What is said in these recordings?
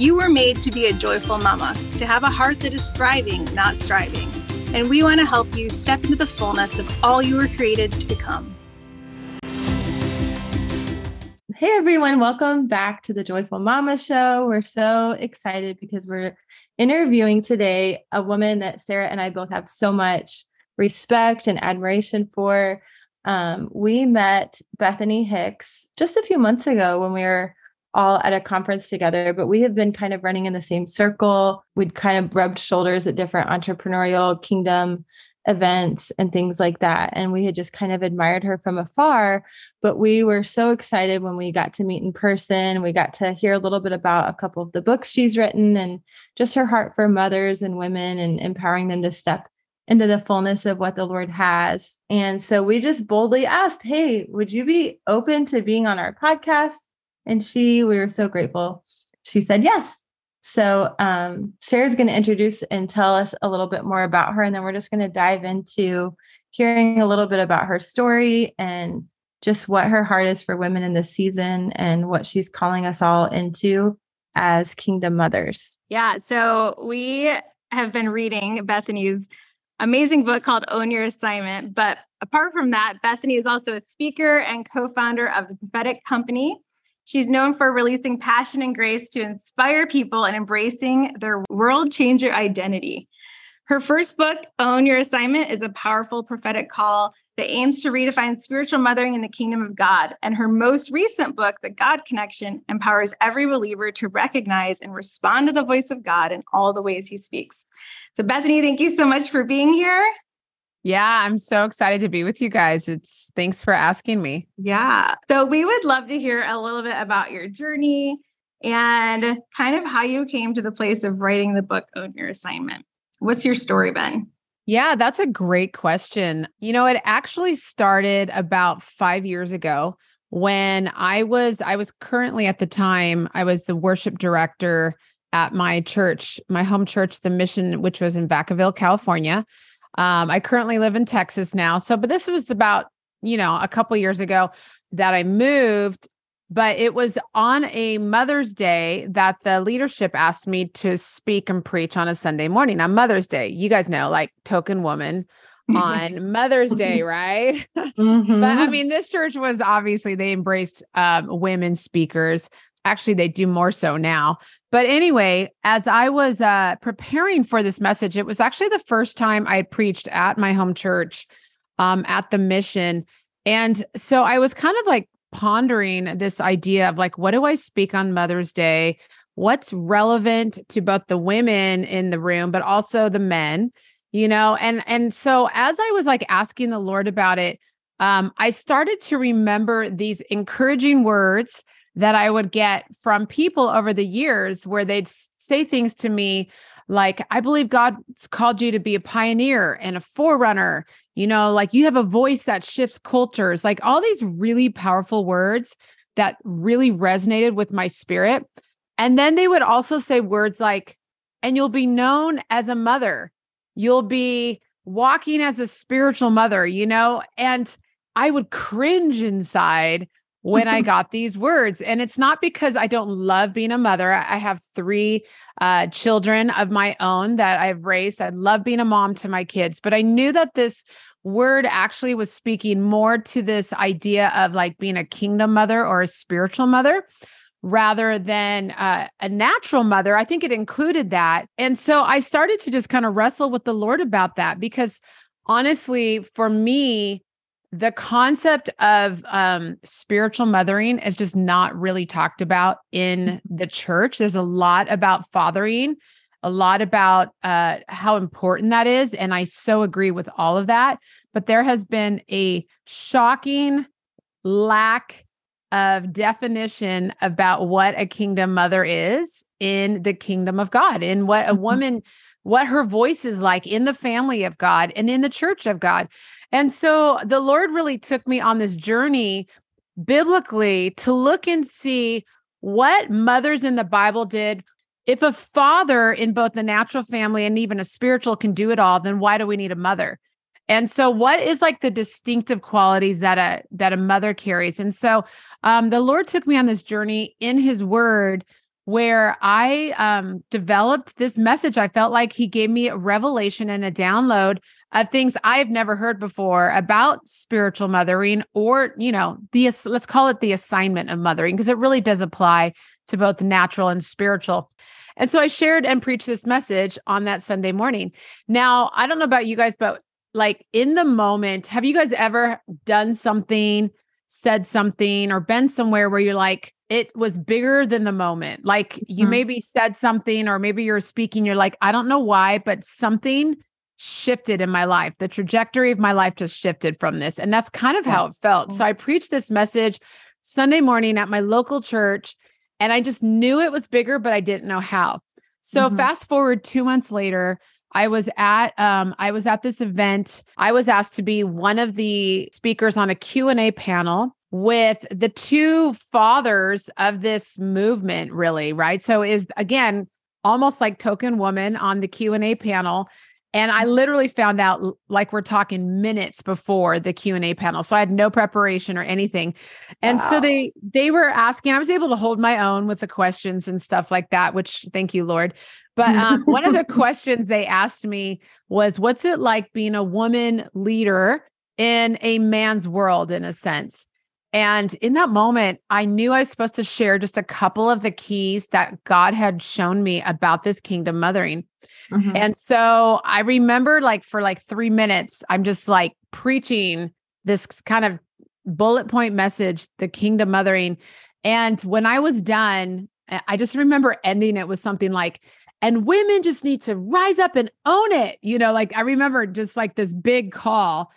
You were made to be a joyful mama, to have a heart that is thriving, not striving. And we want to help you step into the fullness of all you were created to become. Hey everyone, welcome back to the Joyful Mama Show. We're so excited because we're interviewing today a woman that Sara and I both have so much respect and admiration for. Um, we met Bethany Hicks just a few months ago when we were all at a conference together, but we have been kind of running in the same circle. We'd kind of rubbed shoulders at different entrepreneurial kingdom events and things like that. And we had just kind of admired her from afar. But we were so excited when we got to meet in person. We got to hear a little bit about a couple of the books she's written and just her heart for mothers and women and empowering them to step into the fullness of what the Lord has. And so we just boldly asked, Hey, would you be open to being on our podcast? And she, we were so grateful. She said yes. So, um, Sara's going to introduce and tell us a little bit more about her, and then we're just going to dive into hearing a little bit about her story and just what her heart is for women in this season and what she's calling us all into as kingdom mothers. Yeah. So, we have been reading Bethany's amazing book called Own Your Assignment. But apart from that, Bethany is also a speaker and co founder of the Prophetic Company She's known for releasing passion and grace to inspire people and embracing their world changer identity. Her first book, Own Your Assignment, is a powerful prophetic call that aims to redefine spiritual mothering in the kingdom of God. And her most recent book, The God Connection, empowers every believer to recognize and respond to the voice of God in all the ways he speaks. So, Bethany, thank you so much for being here. Yeah, I'm so excited to be with you guys. It's thanks for asking me. Yeah. So we would love to hear a little bit about your journey and kind of how you came to the place of writing the book Own Your Assignment. What's your story, Ben? Yeah, that's a great question. You know, it actually started about 5 years ago when I was I was currently at the time I was the worship director at my church, my home church, the Mission which was in Vacaville, California. Um, I currently live in Texas now. So, but this was about, you know, a couple years ago that I moved. But it was on a Mother's Day that the leadership asked me to speak and preach on a Sunday morning on Mother's Day. You guys know, like token woman on Mother's Day, right? Mm-hmm. but I mean, this church was obviously they embraced um, women speakers. Actually, they do more so now. But anyway, as I was uh, preparing for this message, it was actually the first time I preached at my home church um, at the mission. And so I was kind of like pondering this idea of like, what do I speak on Mother's Day? What's relevant to both the women in the room, but also the men, you know? And and so as I was like asking the Lord about it, um, I started to remember these encouraging words that I would get from people over the years where they'd say things to me like, I believe God's called you to be a pioneer and a forerunner. You know, like you have a voice that shifts cultures, like all these really powerful words that really resonated with my spirit. And then they would also say words like, and you'll be known as a mother. You'll be walking as a spiritual mother, you know? And I would cringe inside when I got these words. And it's not because I don't love being a mother. I have three uh, children of my own that I've raised. I love being a mom to my kids, but I knew that this word actually was speaking more to this idea of like being a kingdom mother or a spiritual mother. rather than uh, a natural mother. I think it included that. And so I started to just kind of wrestle with the Lord about that because honestly, for me, the concept of um, spiritual mothering is just not really talked about in mm-hmm. the church. There's a lot about fathering, a lot about uh, how important that is. And I so agree with all of that. But there has been a shocking lack of definition about what a kingdom mother is in the kingdom of God, in what a mm-hmm. woman, what her voice is like in the family of God and in the church of God. And so the Lord really took me on this journey biblically to look and see what mothers in the Bible did. If a father in both the natural family and even a spiritual can do it all, then why do we need a mother? And so what is like the distinctive qualities that a that a mother carries? And so um, the Lord took me on this journey in his word where I um, developed this message. I felt like he gave me a revelation and a download of things I've never heard before about spiritual mothering or, you know, the let's call it the assignment of mothering because it really does apply to both natural and spiritual. And so I shared and preached this message on that Sunday morning. Now, I don't know about you guys, but like in the moment, have you guys ever done something, said something, or been somewhere where you're like, it was bigger than the moment? Like you mm-hmm. maybe said something, or maybe you're speaking, you're like, I don't know why, but something shifted in my life. The trajectory of my life just shifted from this. And that's kind of how it felt. So I preached this message Sunday morning at my local church, and I just knew it was bigger, but I didn't know how. So mm-hmm. fast forward two months later, I was at um, I was at this event. I was asked to be one of the speakers on a Q&A panel with the two fathers of this movement really, right? So is again almost like token woman on the Q&A panel and I literally found out like we're talking minutes before the Q&A panel. So I had no preparation or anything. And wow. so they they were asking, I was able to hold my own with the questions and stuff like that, which thank you, Lord. But um, one of the questions they asked me was, what's it like being a woman leader in a man's world in a sense? And in that moment, I knew I was supposed to share just a couple of the keys that God had shown me about this kingdom mothering. Mm-hmm. And so I remember like for like 3 minutes I'm just like preaching this kind of bullet point message, the kingdom mothering. And when I was done, I just remember ending it with something like and women just need to rise up and own it. You know, like I remember just like this big call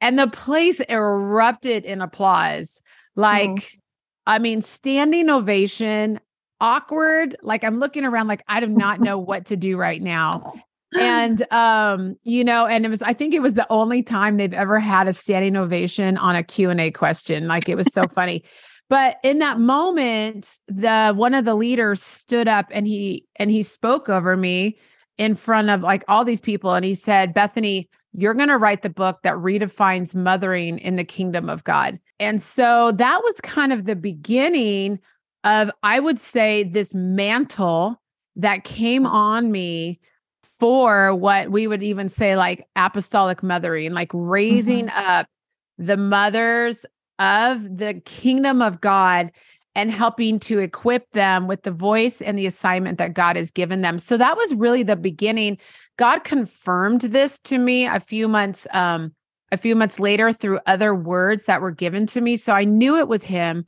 and the place erupted in applause. Like, mm. I mean, standing ovation, awkward. Like, I'm looking around, like, I do not know what to do right now. And, um, you know, and it was, I think it was the only time they've ever had a standing ovation on a Q&A question. Like, it was so funny. But in that moment, the one of the leaders stood up and he and he spoke over me in front of like all these people and he said, "Bethany, you're going to write the book that redefines mothering in the kingdom of God. And so that was kind of the beginning of, I would say, this mantle that came on me for what we would even say like apostolic mothering, like raising mm-hmm. up the mothers of the kingdom of God and helping to equip them with the voice and the assignment that God has given them. So that was really the beginning. God confirmed this to me a few months um a few months later through other words that were given to me. So I knew it was him.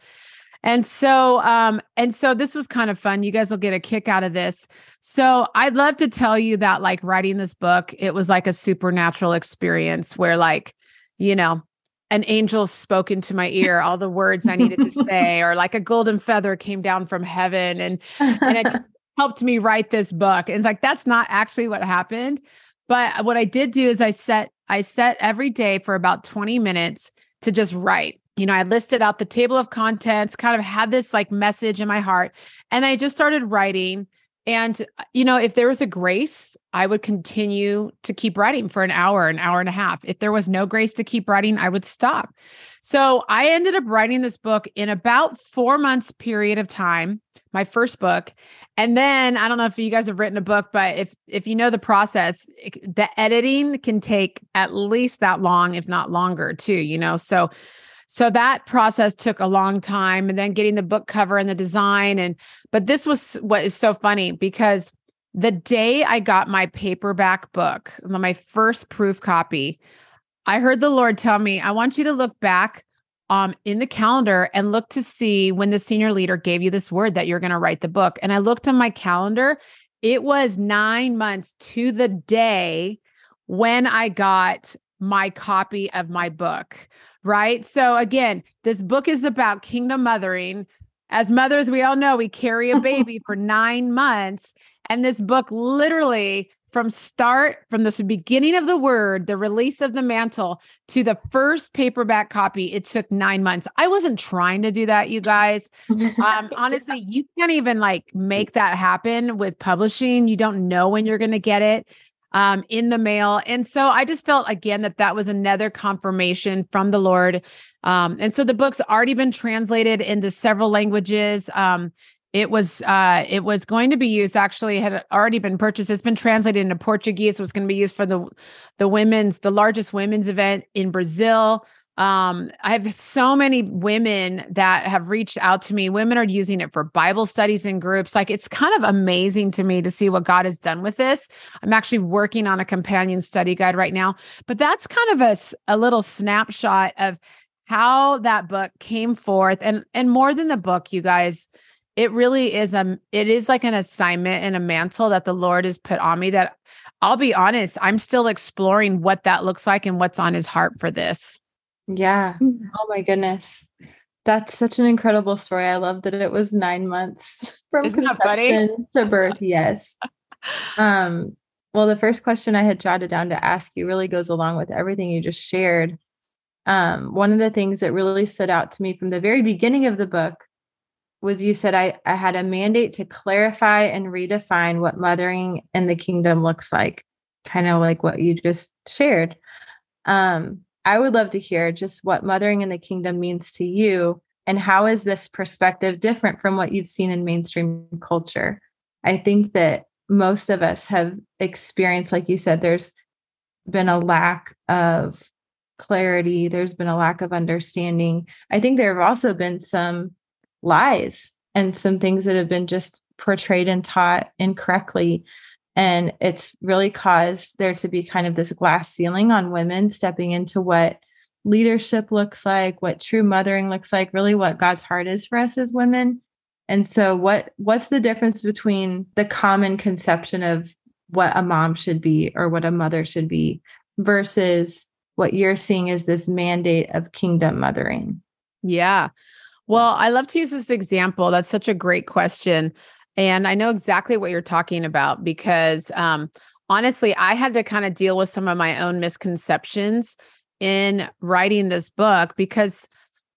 And so um and so this was kind of fun. You guys will get a kick out of this. So I'd love to tell you that like writing this book, it was like a supernatural experience where like you know, an angel spoke into my ear all the words I needed to say, or like a golden feather came down from heaven and and it helped me write this book. And it's like that's not actually what happened. But what I did do is I set I set every day for about 20 minutes to just write. You know, I listed out the table of contents, kind of had this like message in my heart, and I just started writing and, uh, you know, if there was a grace, I would continue to keep writing for an hour, an hour and a half. If there was no grace to keep writing, I would stop. So I ended up writing this book in about four months period of time, my first book. And then I don't know if you guys have written a book, but if if you know the process, the editing can take at least that long, if not longer, too, you know. So So that process took a long time and then getting the book cover and the design and but this was what is so funny because the day I got my paperback book, my first proof copy, I heard the Lord tell me, I want you to look back um, in the calendar and look to see when the senior leader gave you this word that you're going to write the book. And I looked on my calendar. It was nine months to the day when I got my copy of my book. Right. So, again, this book is about kingdom mothering. As mothers, we all know we carry a baby for nine months. And this book literally from start from the beginning of the word the release of the mantle to the first paperback copy it took nine months i wasn't trying to do that you guys um, honestly you can't even like make that happen with publishing you don't know when you're going to get it um, in the mail. And so i just felt again that that was another confirmation from the lord. Um, and so the book's already been translated into several languages. Um, it was uh, it was going to be used actually had already been purchased. It's been translated into portuguese it was going to be used for the the women's the largest women's event in brazil um, i have so many women that have reached out to me. Women are using it for bible studies in groups. Like it's kind of amazing to me to see what god has done with this. I'm actually working on a companion study guide right now but that's kind of a, a little snapshot of how that book came forth. And and more than the book you guys it really is a it is like an assignment and a mantle that the lord has put on me that i'll be honest i'm still exploring what that looks like and what's on his heart for this yeah. Mm. oh my goodness. That's such an incredible story. I love that it was nine months from Isn't conception to birth yes. Um well the first question i had jotted down to ask you really goes along with everything you just shared. Um, one of the things that really stood out to me from the very beginning of the book was you said I, I had a mandate to clarify and redefine what mothering in the kingdom looks like, kind of like what you just shared. Um, I would love to hear just what mothering in the kingdom means to you and how is this perspective different from what you've seen in mainstream culture? I think that most of us have experienced, like you said, there's been a lack of clarity, there's been a lack of understanding. I think there have also been some lies and some things that have been just portrayed and taught incorrectly. And it's really caused there to be kind of this glass ceiling on women stepping into what leadership looks like, what true mothering looks like, really what God's heart is for us as women. And so what what's the difference between the common conception of what a mom should be or what a mother should be versus what you're seeing is this mandate of kingdom mothering? Yeah. Well, I love to use this example. That's such a great question. And I know exactly what you're talking about because um, honestly, I had to kind of deal with some of my own misconceptions in writing this book because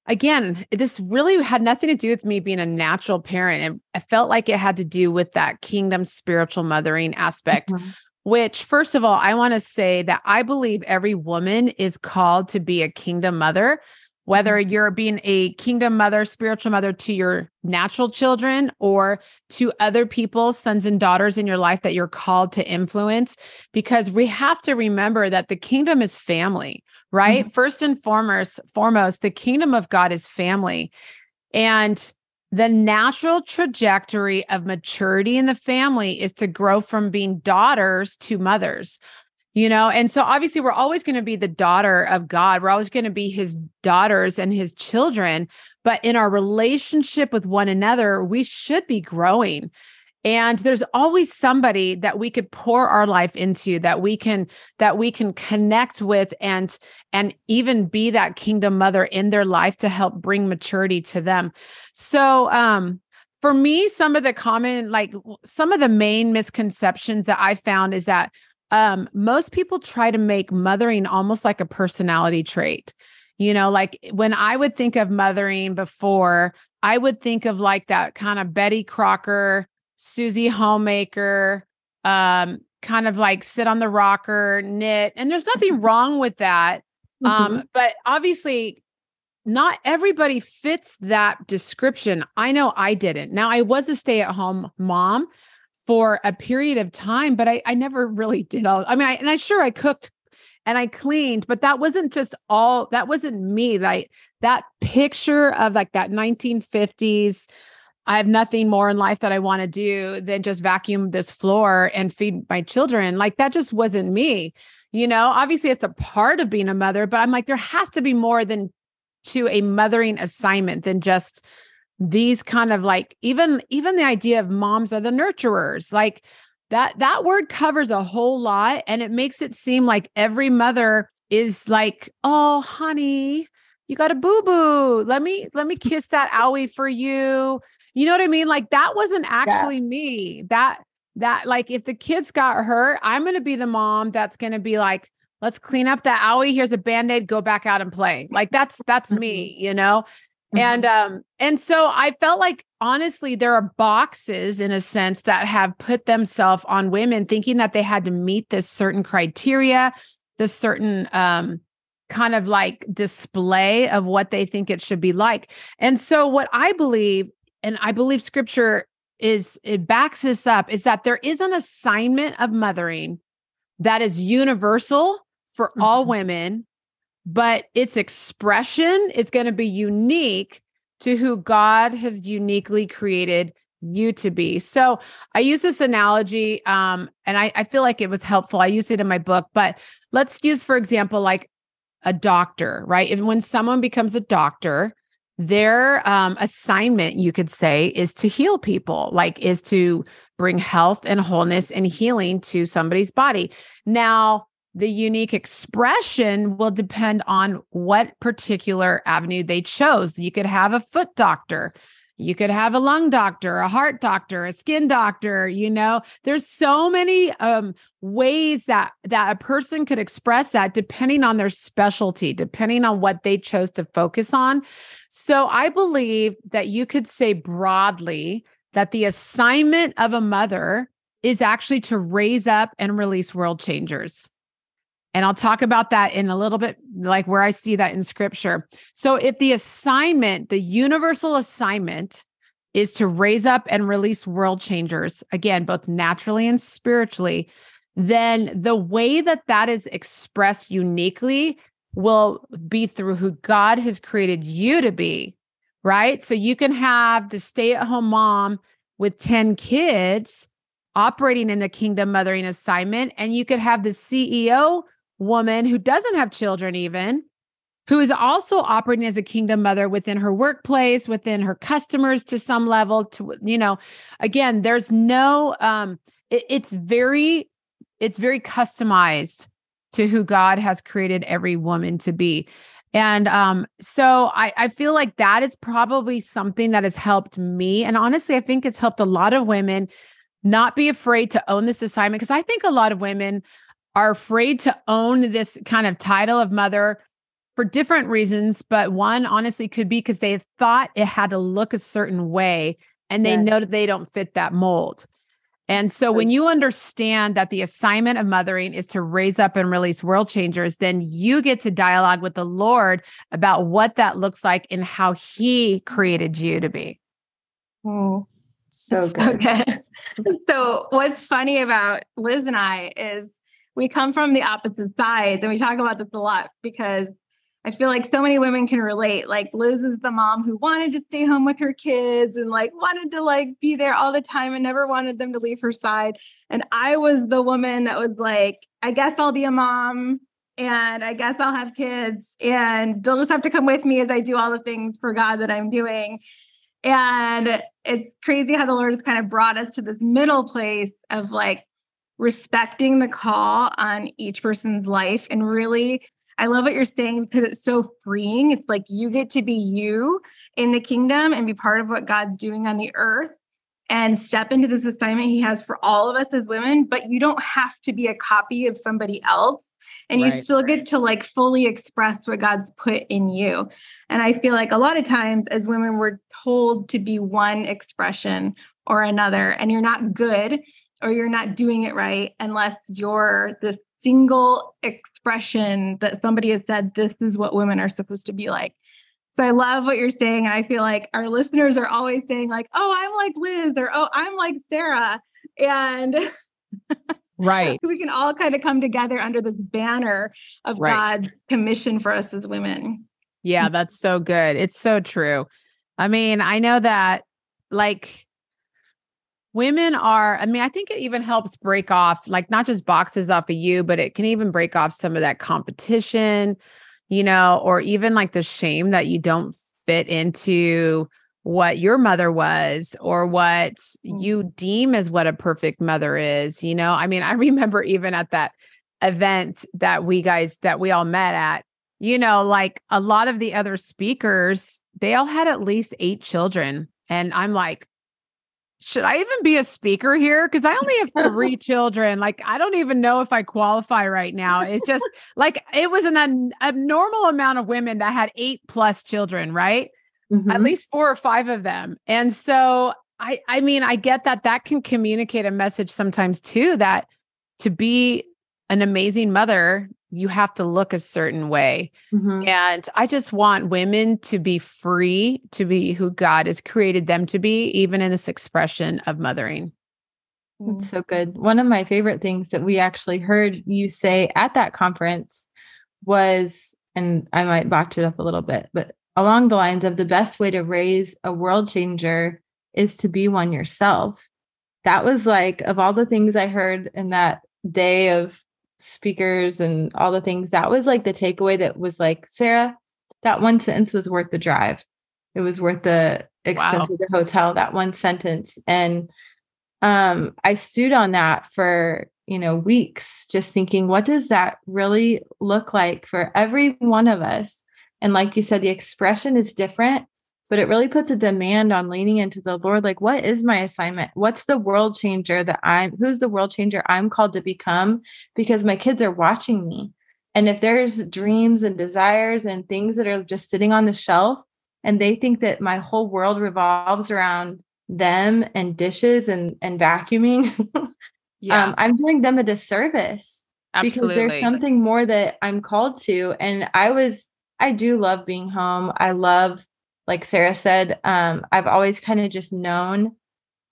again, this really had nothing to do with me being a natural parent. And I felt like it had to do with that kingdom spiritual mothering aspect, mm-hmm. which, first of all, I want to say that I believe every woman is called to be a kingdom mother whether you're being a kingdom mother, spiritual mother to your natural children or to other people's sons and daughters in your life that you're called to influence, because we have to remember that the kingdom is family, right? Mm-hmm. First and foremost, foremost, the kingdom of God is family. And the natural trajectory of maturity in the family is to grow from being daughters to mothers you know and so obviously we're always going to be the daughter of god. We're always going to be his daughters and his children but in our relationship with one another we should be growing. And there's always somebody that we could pour our life into that we can that we can connect with and and even be that kingdom mother in their life to help bring maturity to them. So um for me some of the common like some of the main misconceptions that i found is that um, most people try to make mothering almost like a personality trait. You know, like when I would think of mothering before, I would think of like that kind of Betty Crocker, Susie Homemaker, um, kind of like sit on the rocker, knit. And there's nothing wrong with that. Um, mm-hmm. Um, but obviously, not everybody fits that description. I know I didn't. Now, I was a stay at home mom, for a period of time, but I, I never really did all. I mean, I, and I sure I cooked and I cleaned, but that wasn't just all that wasn't me. Like that picture of like that 1950s I have nothing more in life that I want to do than just vacuum this floor and feed my children. Like that just wasn't me. You know, obviously it's a part of being a mother, but I'm like, there has to be more than to a mothering assignment than just these kind of like even even the idea of moms are the nurturers like that that word covers a whole lot and it makes it seem like every mother is like oh honey you got a boo boo let me let me kiss that owie for you. You know what i mean? Like that wasn't actually yeah. me. That that like if the kids got hurt i'm going to be the mom that's going to be like let's clean up that owie. Here's a band-aid. Go back out and play. Like that's that's me mm-hmm. you know mm-hmm. and um and so i felt like honestly there are boxes in a sense that have put themselves on women thinking that they had to meet this certain criteria this certain um kind of like display of what they think it should be like and so what i believe and i believe scripture is it backs this up is that there is an assignment of mothering that is universal for mm-hmm. all women but its expression is going to be unique to who God has uniquely created you to be. So I use this analogy, um, and I, I feel like it was helpful. I use it in my book, but let's use, for example, like a doctor, right? When someone becomes a doctor, their um, assignment, you could say, is to heal people, like is to bring health and wholeness and healing to somebody's body. Now, the unique expression will depend on what particular avenue they chose. You could have a foot doctor, you could have a lung doctor, a heart doctor, a skin doctor, you know. There's so many um, ways that that a person could express that depending on their specialty, depending on what they chose to focus on. So I believe that you could say broadly that the assignment of a mother is actually to raise up and release world changers. And I'll talk about that in a little bit, like where I see that in scripture. So, if the assignment, the universal assignment, is to raise up and release world changers, again, both naturally and spiritually, then the way that that is expressed uniquely will be through who God has created you to be, right? So, you can have the stay at home mom with 10 kids operating in the kingdom mothering assignment, and you could have the CEO woman who doesn't have children, even who is also operating as a kingdom mother within her workplace, within her customers to some level. To you know, again, there's no. Um, it, it's very, it's very customized to who God has created every woman to be. And um, so I, I feel like that is probably something that has helped me. And honestly, I think it's helped a lot of women not be afraid to own this assignment because I think a lot of women are afraid to own this kind of title of mother for different reasons. But one, honestly, could be because they thought it had to look a certain way and they yes. know that they don't fit that mold. And so when you understand that the assignment of mothering is to raise up and release world changers, then you get to dialogue with the Lord about what that looks like and how he created you to be. Oh, so good. so what's funny about Liz and I is we come from the opposite sides and we talk about this a lot because I feel like so many women can relate. Like Liz is the mom who wanted to stay home with her kids and like wanted to like be there all the time and never wanted them to leave her side. And I was the woman that was like, I guess I'll be a mom and I guess I'll have kids and they'll just have to come with me as I do all the things for God that I'm doing. And it's crazy how the Lord has kind of brought us to this middle place of like respecting the call on each person's life and really I love what you're saying because it's so freeing. It's like you get to be you in the kingdom and be part of what God's doing on the earth and step into this assignment he has for all of us as women, but you don't have to be a copy of somebody else and right. you still get to like fully express what God's put in you. And I feel like a lot of times as women we're told to be one expression or another and you're not good or you're not doing it right unless you're this single expression that somebody has said this is what women are supposed to be like so i love what you're saying and i feel like our listeners are always saying like oh i'm like liz or oh i'm like sara and Right. we can all kind of come together under this banner of Right. God's commission for us as women. Yeah, that's so good. It's so true. I mean, I know that like women are, I mean, I think it even helps break off like not just boxes off of you, but it can even break off some of that competition, you know, or even like the shame that you don't fit into what your mother was or what you mm-hmm. deem as what a perfect mother is, you know. I mean, I remember even at that event that we guys that we all met at you know, like a lot of the other speakers, they all had at least eight children. And I'm like, should I even be a speaker here? Because I only have three children. Like, I don't even know if I qualify right now. It's just like it was an un- abnormal amount of women that had eight plus children, right? At Mhm. least four or five of them. And so I I mean, I get that that can communicate a message sometimes too that to be an amazing mother, you have to look a certain way. Mhm. And I just want women to be free to be who God has created them to be, even in this expression of mothering. That's so good. One of my favorite things that we actually heard you say at that conference was, and I might botch it up a little bit, but along the lines of the best way to raise a world changer is to be one yourself. That was like, of all the things I heard in that day of speakers and all the things, that was like the takeaway that was like, Sara, that one sentence was worth the drive. It was worth the expense Wow. of the hotel, that one sentence. And um i stewed on that for you know weeks just thinking what does that really look like for every one of us and like you said the expression is different but it really puts a demand on leaning into the lord like what is my assignment? What's the world changer that i'm who's the world changer i'm called to become? Because my kids are watching me. And if there's dreams and desires and things that are just sitting on the shelf and they think that my whole world revolves around them and dishes and and vacuuming um, i'm doing them a disservice because there's something more that i'm called to. And i was i do love being home. I love like sara said um, i've always kind of just known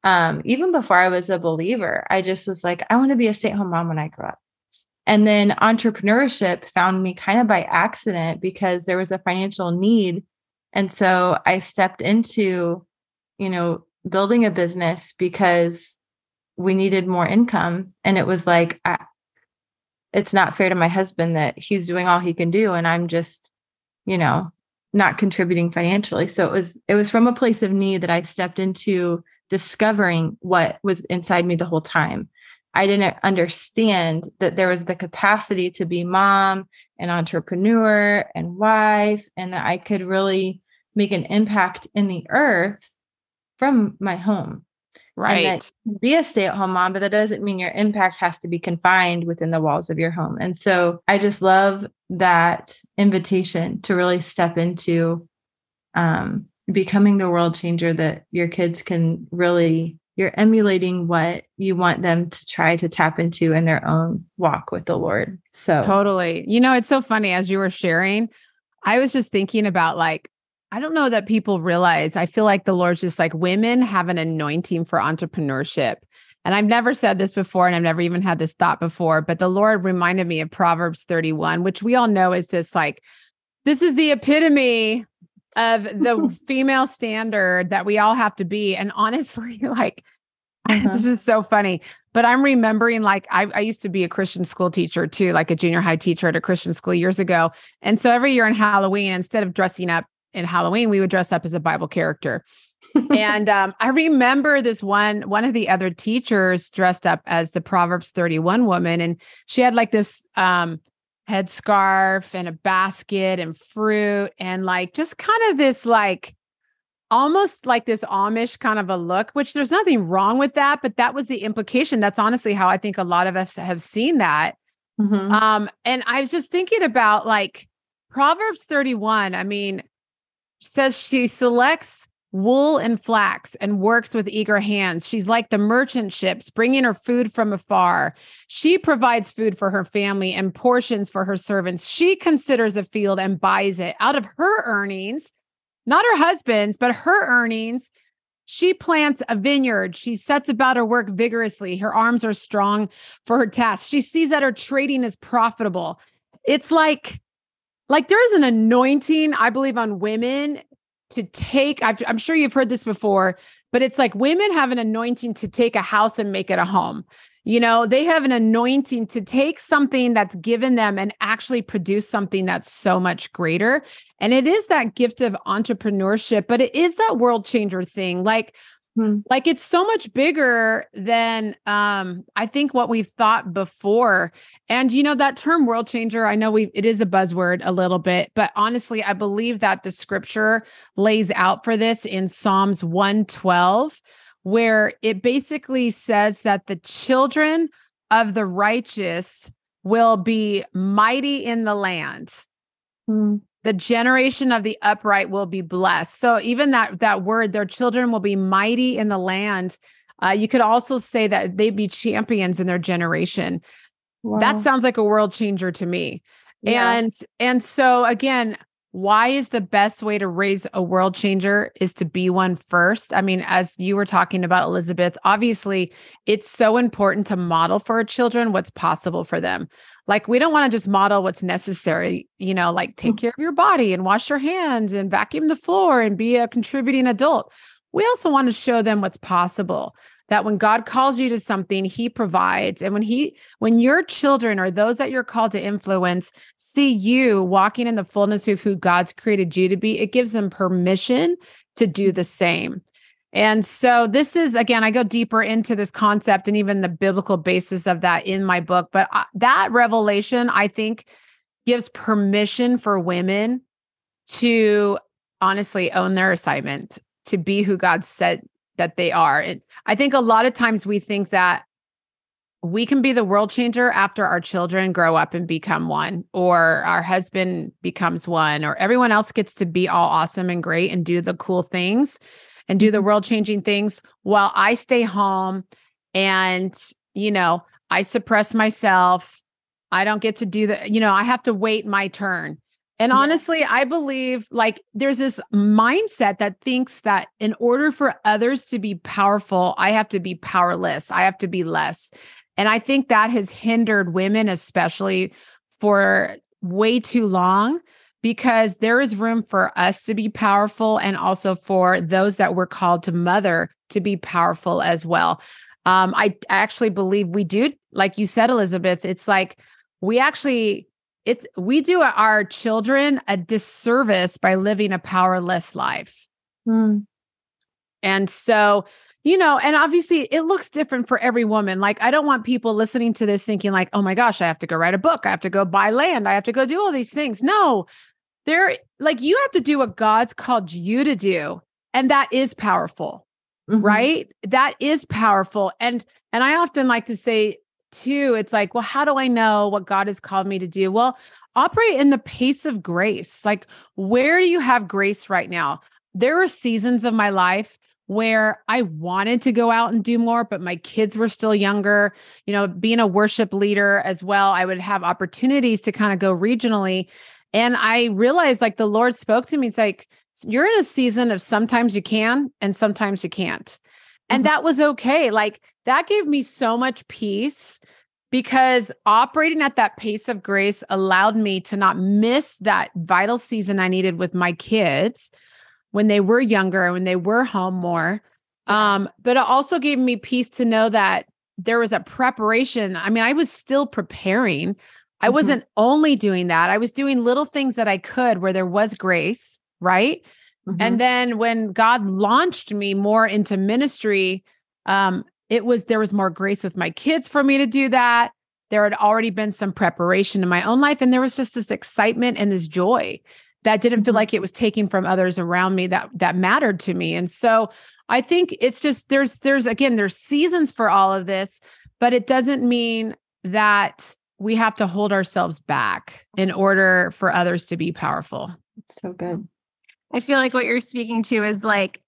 um, even before i was a believer i just was like i want to be a stay-at-home mom when i grow up. And then entrepreneurship found me kind of by accident because there was a financial need. And so i stepped into you know building a business because we needed more income. And it was like I, it's not fair to my husband that he's doing all he can do and i'm just you know not contributing financially. So it was it was from a place of need that i stepped into discovering what was inside me the whole time. I didn't understand that there was the capacity to be mom and entrepreneur and wife and that i could really make an impact in the earth from my home right. and that you can be a stay-at-home mom, but that doesn't mean your impact has to be confined within the walls of your home. And so I just love that invitation to really step into um, becoming the world changer that your kids can really you're emulating what you want them to try to tap into in their own walk with the Lord. So Totally. You know, it's so funny as you were sharing, I was just thinking about like, I don't know that people realize. I feel like the Lord's just like women have an anointing for entrepreneurship. And I've never said this before, and I've never even had this thought before, but the Lord reminded me of Proverbs 31, which we all know is this like, this is the epitome of the female standard that we all have to be. And honestly, like, Uh-huh. this is so funny. But I'm remembering, like, I, I used to be a Christian school teacher too, like a junior high teacher at a Christian school years ago. And so every year in Halloween, instead of dressing up in Halloween, we would dress up as a Bible character. and um, I remember this one, one of the other teachers dressed up as the Proverbs 31 woman, and she had like this um, headscarf and a basket and fruit, and like just kind of this like almost like this Amish kind of a look, which there's nothing wrong with that, but that was the implication. That's honestly how I think a lot of us have seen that. Mhm. Um, and I was just thinking about like Proverbs 31. I mean, says she selects wool and flax and works with eager hands. She's like the merchant ships, bringing her food from afar. She provides food for her family and portions for her servants. She considers a field and buys it out of her earnings, not her husband's, but her earnings. She plants a vineyard. She sets about her work vigorously. Her arms are strong for her task. She sees that her trading is profitable. It's like, like there is an anointing, I believe, on women to take. i I'm sure you've heard this before, but it's like women have an anointing to take a house and make it a home. You know, they have an anointing to take something that's given them and actually produce something that's so much greater. And it is that gift of entrepreneurship, but it is that world changer thing. Like, hmm. like it's so much bigger than um I think what we've thought before. And you know that term world changer, I know we it is a buzzword a little bit, but honestly, I believe that the scripture lays out for this in Psalms 112 where it basically says that the children of the righteous will be mighty in the land. Mm. The generation of the upright will be blessed. So even that that word, their children will be mighty in the land. Uh, you could also say that they'd be champions in their generation. Wow. That sounds like a world changer to me. Yeah. And and so again, why is the best way to raise a world changer is to be one first? I mean as you were talking about elizabeth obviously it's so important to model for our children what's possible for them. Like we don't want to just model what's necessary you know like take mm. care of your body and wash your hands and vacuum the floor and be a contributing adult. We also want to show them what's possible that when God calls you to something, he provides. And when he, when your children or those that you're called to influence see you walking in the fullness of who God's created you to be, it gives them permission to do the same. And so this is again, I go deeper into this concept and even the biblical basis of that in my book. But uh, that revelation, I think, gives permission for women to honestly own their assignment, to be who God said that they are. It, I think a lot of times we think that we can be the world changer after our children grow up and become one, or our husband becomes one, or everyone else gets to be all awesome and great and do the cool things and do the mm-hmm. world changing things while I stay home and, you know, I suppress myself. I don't get to do the, you know, I have to wait my turn. And honestly, I believe like there's this mindset that thinks that in order for others to be powerful, I have to be powerless, I have to be less. And I think that has hindered women, especially for way too long, because there is room for us to be powerful and also for those that we're called to mother to be powerful as well. Um, I actually believe we do, like you said, Elizabeth, it's like we actually it's we do our children a disservice by living a powerless life. Mm. And so, you know, and obviously it looks different for every woman. Like, I don't want people listening to this thinking, like, oh my gosh, I have to go write a book. I have to go buy land. I have to go do all these things. No, they're like, you have to do what God's called you to do. And that is powerful. Mm-hmm. Right? That is powerful. And and I often like to say too, it's like, well, how do I know what God has called me to do? Well, operate in the pace of grace. Like, where do you have grace right now? There were seasons of my life where I wanted to go out and do more, but my kids were still younger. You know, being a worship leader as well, I would have opportunities to kind of go regionally. And I realized like the Lord spoke to me. It's like, you're in a season of sometimes you can and sometimes you can't. And mm-hmm. that was okay. Like that gave me so much peace because operating at that pace of grace allowed me to not miss that vital season I needed with my kids when they were younger and when they were home more. Um, but it also gave me peace to know that there was a preparation. I mean, I was still preparing. I mm-hmm. wasn't only doing that, I was doing little things that I could where there was grace, right? Mm-hmm. And then when God launched me more into ministry, um, it was there was more grace with my kids for me to do that. There had already been some preparation in my own life, and there was just this excitement and this joy that didn't feel mm-hmm. like it was taking from others around me that that mattered to me. And so I think it's just there's there's again there's seasons for all of this, but it doesn't mean that we have to hold ourselves back in order for others to be powerful. It's so good. I feel like what you're speaking to is like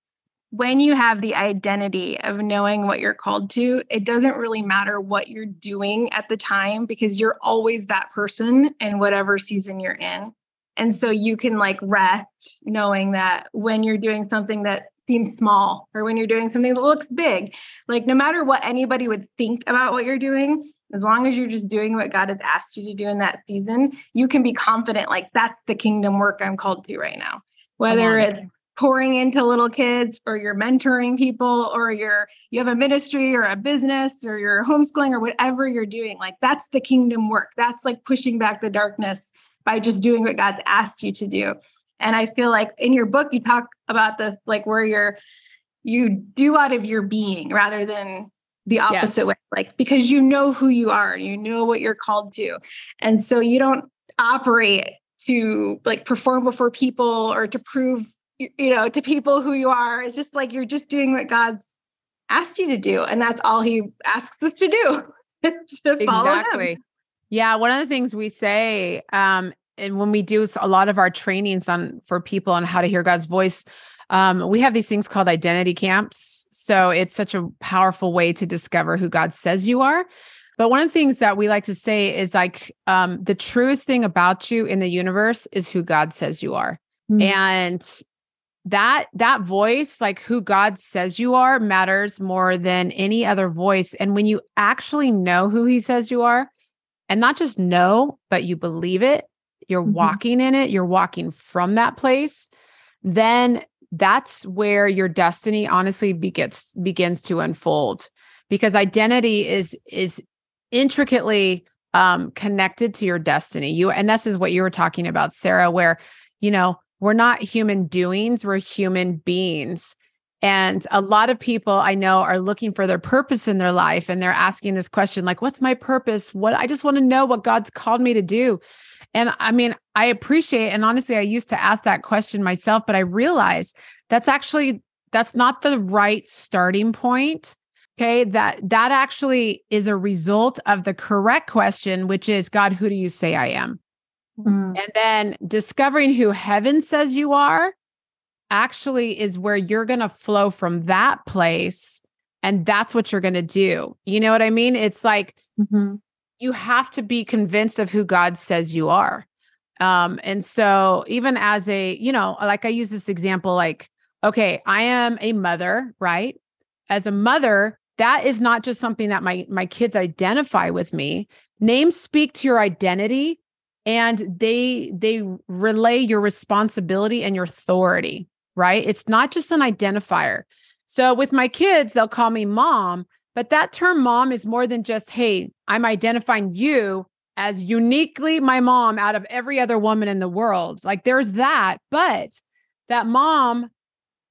when you have the identity of knowing what you're called to, it doesn't really matter what you're doing at the time because you're always that person in whatever season you're in. And so you can like rest knowing that when you're doing something that seems small or when you're doing something that looks big. Like no matter what anybody would think about what you're doing, as long as you're just doing what God has asked you to do in that season, you can be confident like that's the kingdom work I'm called to right now. Whether it's pouring into little kids or you're mentoring people or you're you have a ministry or a business or you're homeschooling or whatever you're doing, like that's the kingdom work. That's like pushing back the darkness by just doing what God's asked you to do. And I feel like in your book, you talk about this, like where you're, you do out of your being rather than the opposite yes. way, like because you know who you are, you know what you're called to. And so you don't operate to like perform before people or to prove, you know, to people who you are. It's just like you're just doing what God's asked you to do. And that's all he asks us to do. to exactly. Yeah, one of the things we say um, and when we do a lot of our trainings on for people on how to hear God's voice, um, we have these things called identity camps. So it's such a powerful way to discover who God says you are. But one of the things that we like to say is like um, the truest thing about you in the universe is who God says you are. Mm-hmm. And that that voice like who god says you are matters more than any other voice and when you actually know who he says you are and not just know but you believe it you're mm-hmm. walking in it, you're walking from that place, then that's where your destiny honestly begins begins to unfold because identity is is intricately um connected to your destiny you and this is what you were talking about sara where you know we're not human doings we're human beings and a lot of people I know are looking for their purpose in their life and they're asking this question like what's my purpose? What I just want to know what God's called me to do. And I mean, I appreciate and honestly I used to ask that question myself, but I realized that's actually that's not the right starting point. Okay, that that actually is a result of the correct question, which is God, who do you say I am? Mm. And then discovering who heaven says you are actually is where you're going to flow from that place and that's what you're going to do. You know what I mean? It's like mm-hmm you have to be convinced of who God says you are. Um, and so even as a, you know, like I use this example, like, okay, I am a mother, right? As a mother, that is not just something that my my kids identify with me. Names speak to your identity and they they relay your responsibility and your authority, right? It's not just an identifier. So with my kids, they'll call me mom, but that term mom is more than just, hey, I'm identifying you as uniquely my mom out of every other woman in the world. Like there's that. But that mom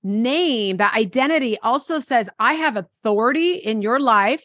name, that identity also says, I have authority in your life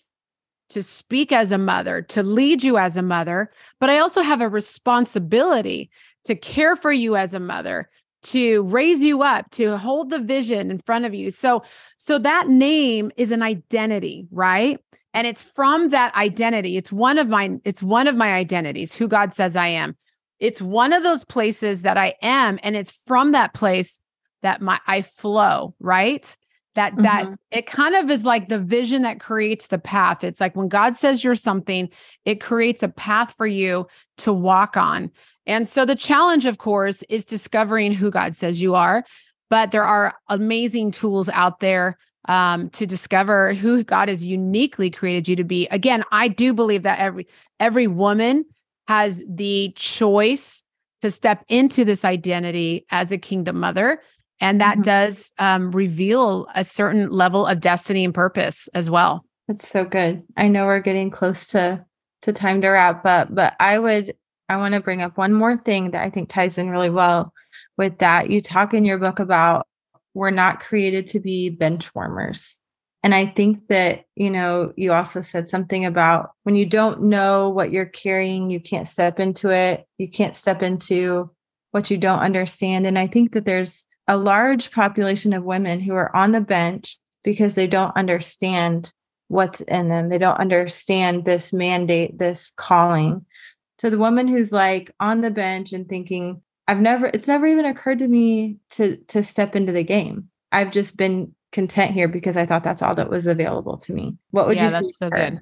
to speak as a mother, to lead you as a mother, but I also have a responsibility to care for you as a mother, to raise you up to hold the vision in front of you. So so that name is an identity right? And it's from that identity. It's one of my it's one of my identities who god says i am. It's one of those places that i am and it's from that place that my i flow right that that mm-hmm. it kind of is like the vision that creates the path it's like when god says you're something it creates a path for you to walk on and so the challenge, of course, is discovering who God says you are. But there are amazing tools out there um, to discover who God has uniquely created you to be. Again, I do believe that every every woman has the choice to step into this identity as a kingdom mother. And that mm-hmm. does um, reveal a certain level of destiny and purpose as well. That's so good. I know we're getting close to to time to wrap up, but I would I want to bring up one more thing that I think ties in really well with that. You talk in your book about we're not created to be bench warmers. And I think that, you know, you also said something about when you don't know what you're carrying, you can't step into it. You can't step into what you don't understand. And I think that there's a large population of women who are on the bench because they don't understand what's in them. They don't understand this mandate, this calling to the woman who's like on the bench and thinking, I've never, it's never even occurred to me to to step into the game. I've just been content here because I thought that's all that was available to me. What would yeah, you say? That's so good.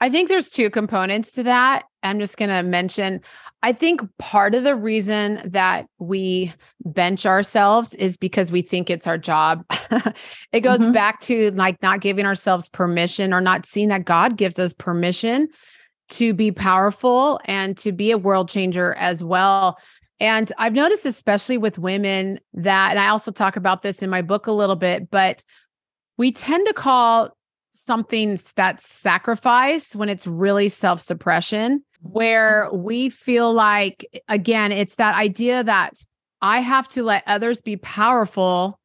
I think there's two components to that. I'm just going to mention I think part of the reason that we bench ourselves is because we think it's our job. it goes Mhm. back to like not giving ourselves permission or not seeing that God gives us permission to be powerful and to be a world changer as well. And I've noticed, especially with women, that, and I also talk about this in my book a little bit, but we tend to call something that's sacrifice when it's really self suppression, where we feel like, again, it's that idea that I have to let others be powerful,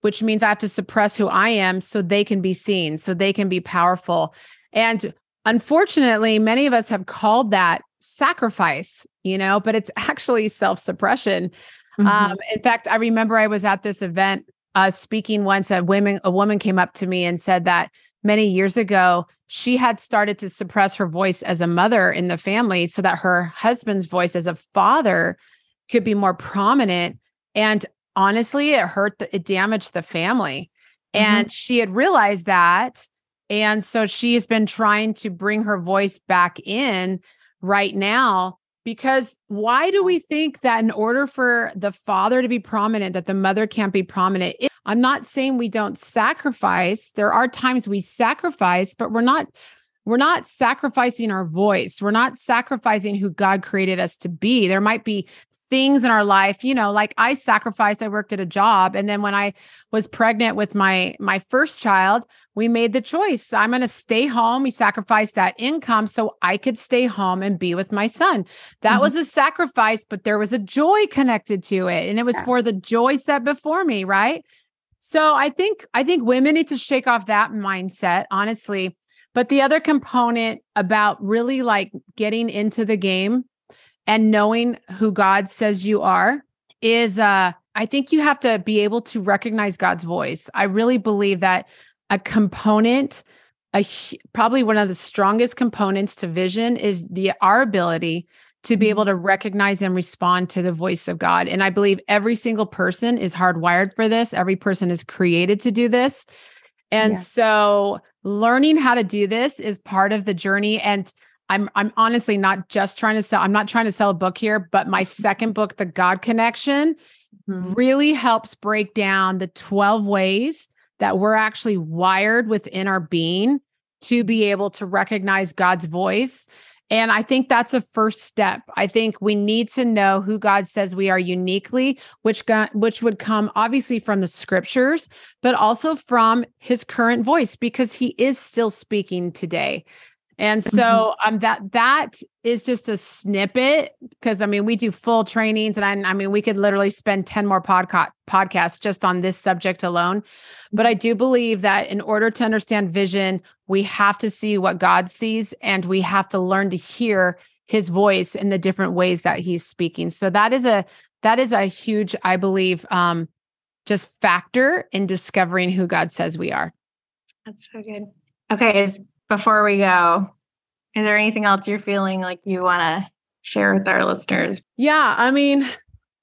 which means I have to suppress who I am so they can be seen, so they can be powerful. And unfortunately, many of us have called that sacrifice, you know, but it's actually self suppression. Mhm. Um, in fact, I remember I was at this event uh, speaking once. A woman, a woman came up to me and said that many years ago she had started to suppress her voice as a mother in the family, so that her husband's voice as a father could be more prominent. And honestly, it hurt. The, it damaged the family, Mhm. and she had realized that. And so she has been trying to bring her voice back in right now because why do we think that in order for the father to be prominent that the mother can't be prominent? It- i'm not saying we don't sacrifice. There are times we sacrifice but we're not we're not sacrificing our voice. We're not sacrificing who god created us to be. There might be things in our life you know like i sacrificed i worked at a job and then when i was pregnant with my my first child we made the choice i'm going to stay home we sacrificed that income so i could stay home and be with my son that Mhm. was a sacrifice but there was a joy connected to it and it was Yeah. for the joy set before me right so i think i think women need to shake off that mindset honestly but the other component about really like getting into the game and knowing who God says you are is uh I think you have to be able to recognize God's voice. I really believe that a component a probably one of the strongest components to vision is the our ability to be able to recognize and respond to the voice of God. And I believe every single person is hardwired for this. Every person is created to do this. And Yeah. so learning how to do this is part of the journey and I'm I'm honestly not just trying to sell I'm not trying to sell a book here, but my second book The God Connection Mhm. really helps break down the 12 ways that we're actually wired within our being to be able to recognize God's voice. And I think that's a first step. I think we need to know who God says we are uniquely, which which would come obviously from the scriptures, but also from his current voice because he is still speaking today. And so um that that is just a snippet because I mean we do full trainings and I, I mean we could literally spend 10 more podcast podcasts just on this subject alone. But I do believe that in order to understand vision, we have to see what God sees and we have to learn to hear his voice in the different ways that he's speaking. So that is a that is a huge, I believe, um, just factor in discovering who God says we are. That's so good. Okay, is before we go, is there anything else you're feeling like you want to share with our listeners? Yeah, I mean,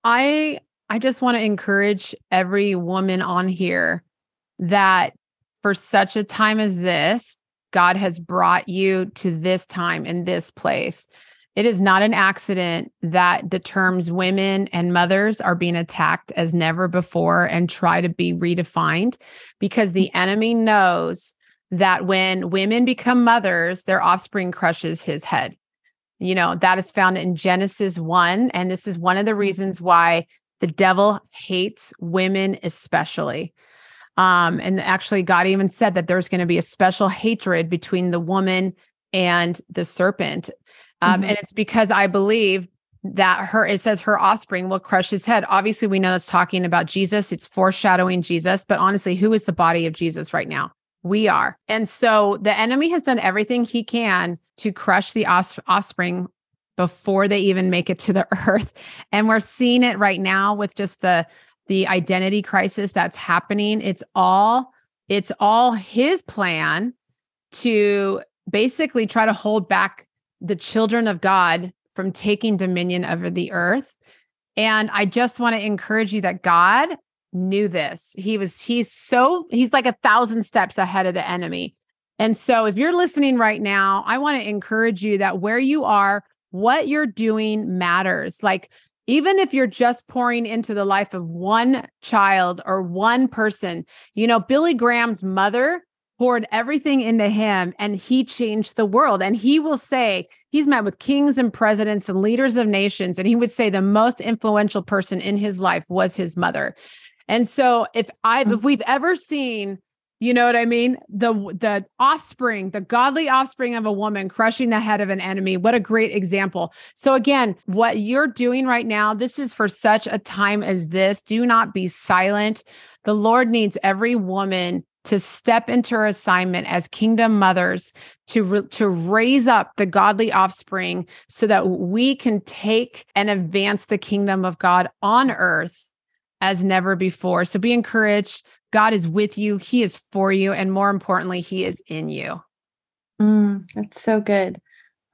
I I just want to encourage every woman on here that for such a time as this, God has brought you to this time in this place. It is not an accident that the terms women and mothers are being attacked as never before and try to be redefined because the enemy knows that when women become mothers, their offspring crushes his head. You know, that is found in Genesis 1. And this is one of the reasons why the devil hates women, especially. Um, and actually, God even said that there's going to be a special hatred between the woman and the serpent. Um, Mhm. And it's because I believe that her, it says her offspring will crush his head. Obviously, we know it's talking about Jesus, it's foreshadowing Jesus. But honestly, who is the body of Jesus right now? We are. And so the enemy has done everything he can to crush the offspring before they even make it to the earth. And we're seeing it right now with just the the identity crisis that's happening. It's all it's all his plan to basically try to hold back the children of God from taking dominion over the earth. And I just want to encourage you that God knew this. He was, he's so, he's like a thousand steps ahead of the enemy. And so if you're listening right now, I want to encourage you that where you are, what you're doing matters. Like even if you're just pouring into the life of one child or one person, you know, Billy Graham's mother poured everything into him and he changed the world. And he will say, he's met with kings and presidents and leaders of nations. And he would say the most influential person in his life was his mother. And so if I if mm. we've ever seen you know what I mean? The the offspring, the godly offspring of a woman crushing the head of an enemy. What a great example. So again, what you're doing right now, this is for such a time as this. Do not be silent. The Lord needs every woman to step into her assignment as kingdom mothers to re- to raise up the godly offspring so that we can take and advance the kingdom of God on earth as never before. So be encouraged. God is with you, He is for you, and more importantly, He is in you. Mm, that's so good.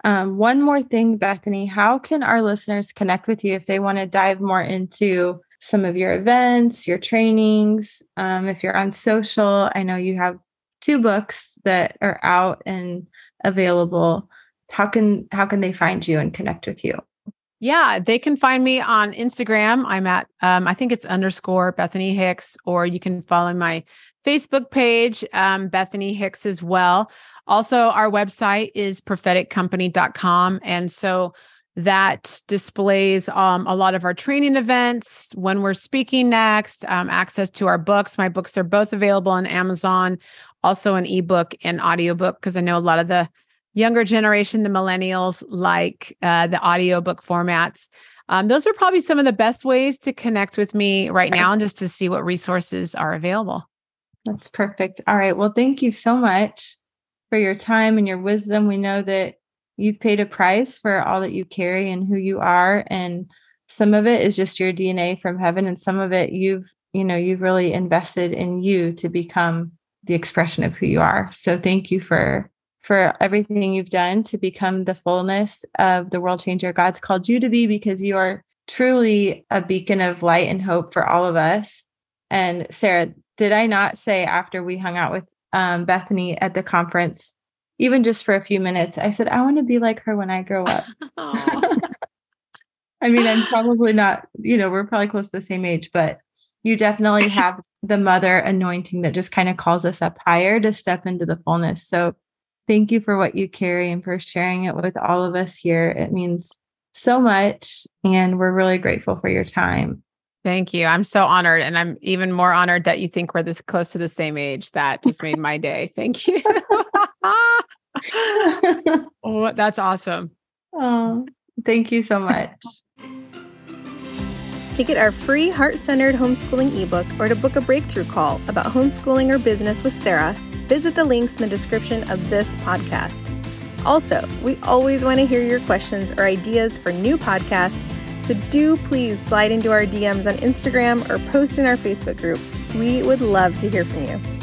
Um, one more thing, Bethany, how can our listeners connect with you if they want to dive more into some of your events, your trainings? Um, if you're on social, I know you have two books that are out and available. How can how can they find you and connect with you? Yeah, they can find me on Instagram. I'm at, um, I think it's underscore Bethany Hicks, or you can follow my Facebook page, um, Bethany Hicks as well. Also, our website is propheticcompany.com. And so that displays um, a lot of our training events, when we're speaking next, um, access to our books. My books are both available on Amazon, also an ebook and audiobook, because I know a lot of the younger generation, the millennials, like uh, the audiobook formats. Um, those are probably some of the best ways to connect with me right now and just to see what resources are available. That's perfect. All right. Well, thank you so much for your time and your wisdom. We know that you've paid a price for all that you carry and who you are. And some of it is just your DNA from heaven. And some of it you've, you know, you've really invested in you to become the expression of who you are. So thank you for for everything you've done to become the fullness of the world changer God's called you to be because you are truly a beacon of light and hope for all of us. And Sara, did I not say after we hung out with um, Bethany at the conference, even just for a few minutes, I said, I want to be like her when I grow up. I mean, I'm probably not, you know, we're probably close to the same age, but you definitely have the mother anointing that just kind of calls us up higher to step into the fullness. So Thank you for what you carry and for sharing it with all of us here. It means so much. And we're really grateful for your time. Thank you. I'm so honored. And I'm even more honored that you think we're this close to the same age. That just made my day. Thank you. oh, that's awesome. Oh, thank you so much. To get our free heart centered homeschooling ebook or to book a breakthrough call about homeschooling or business with Sara, visit the links in the description of this podcast. Also, we always want to hear your questions or ideas for new podcasts, so do please slide into our DMs on Instagram or post in our Facebook group. We would love to hear from you.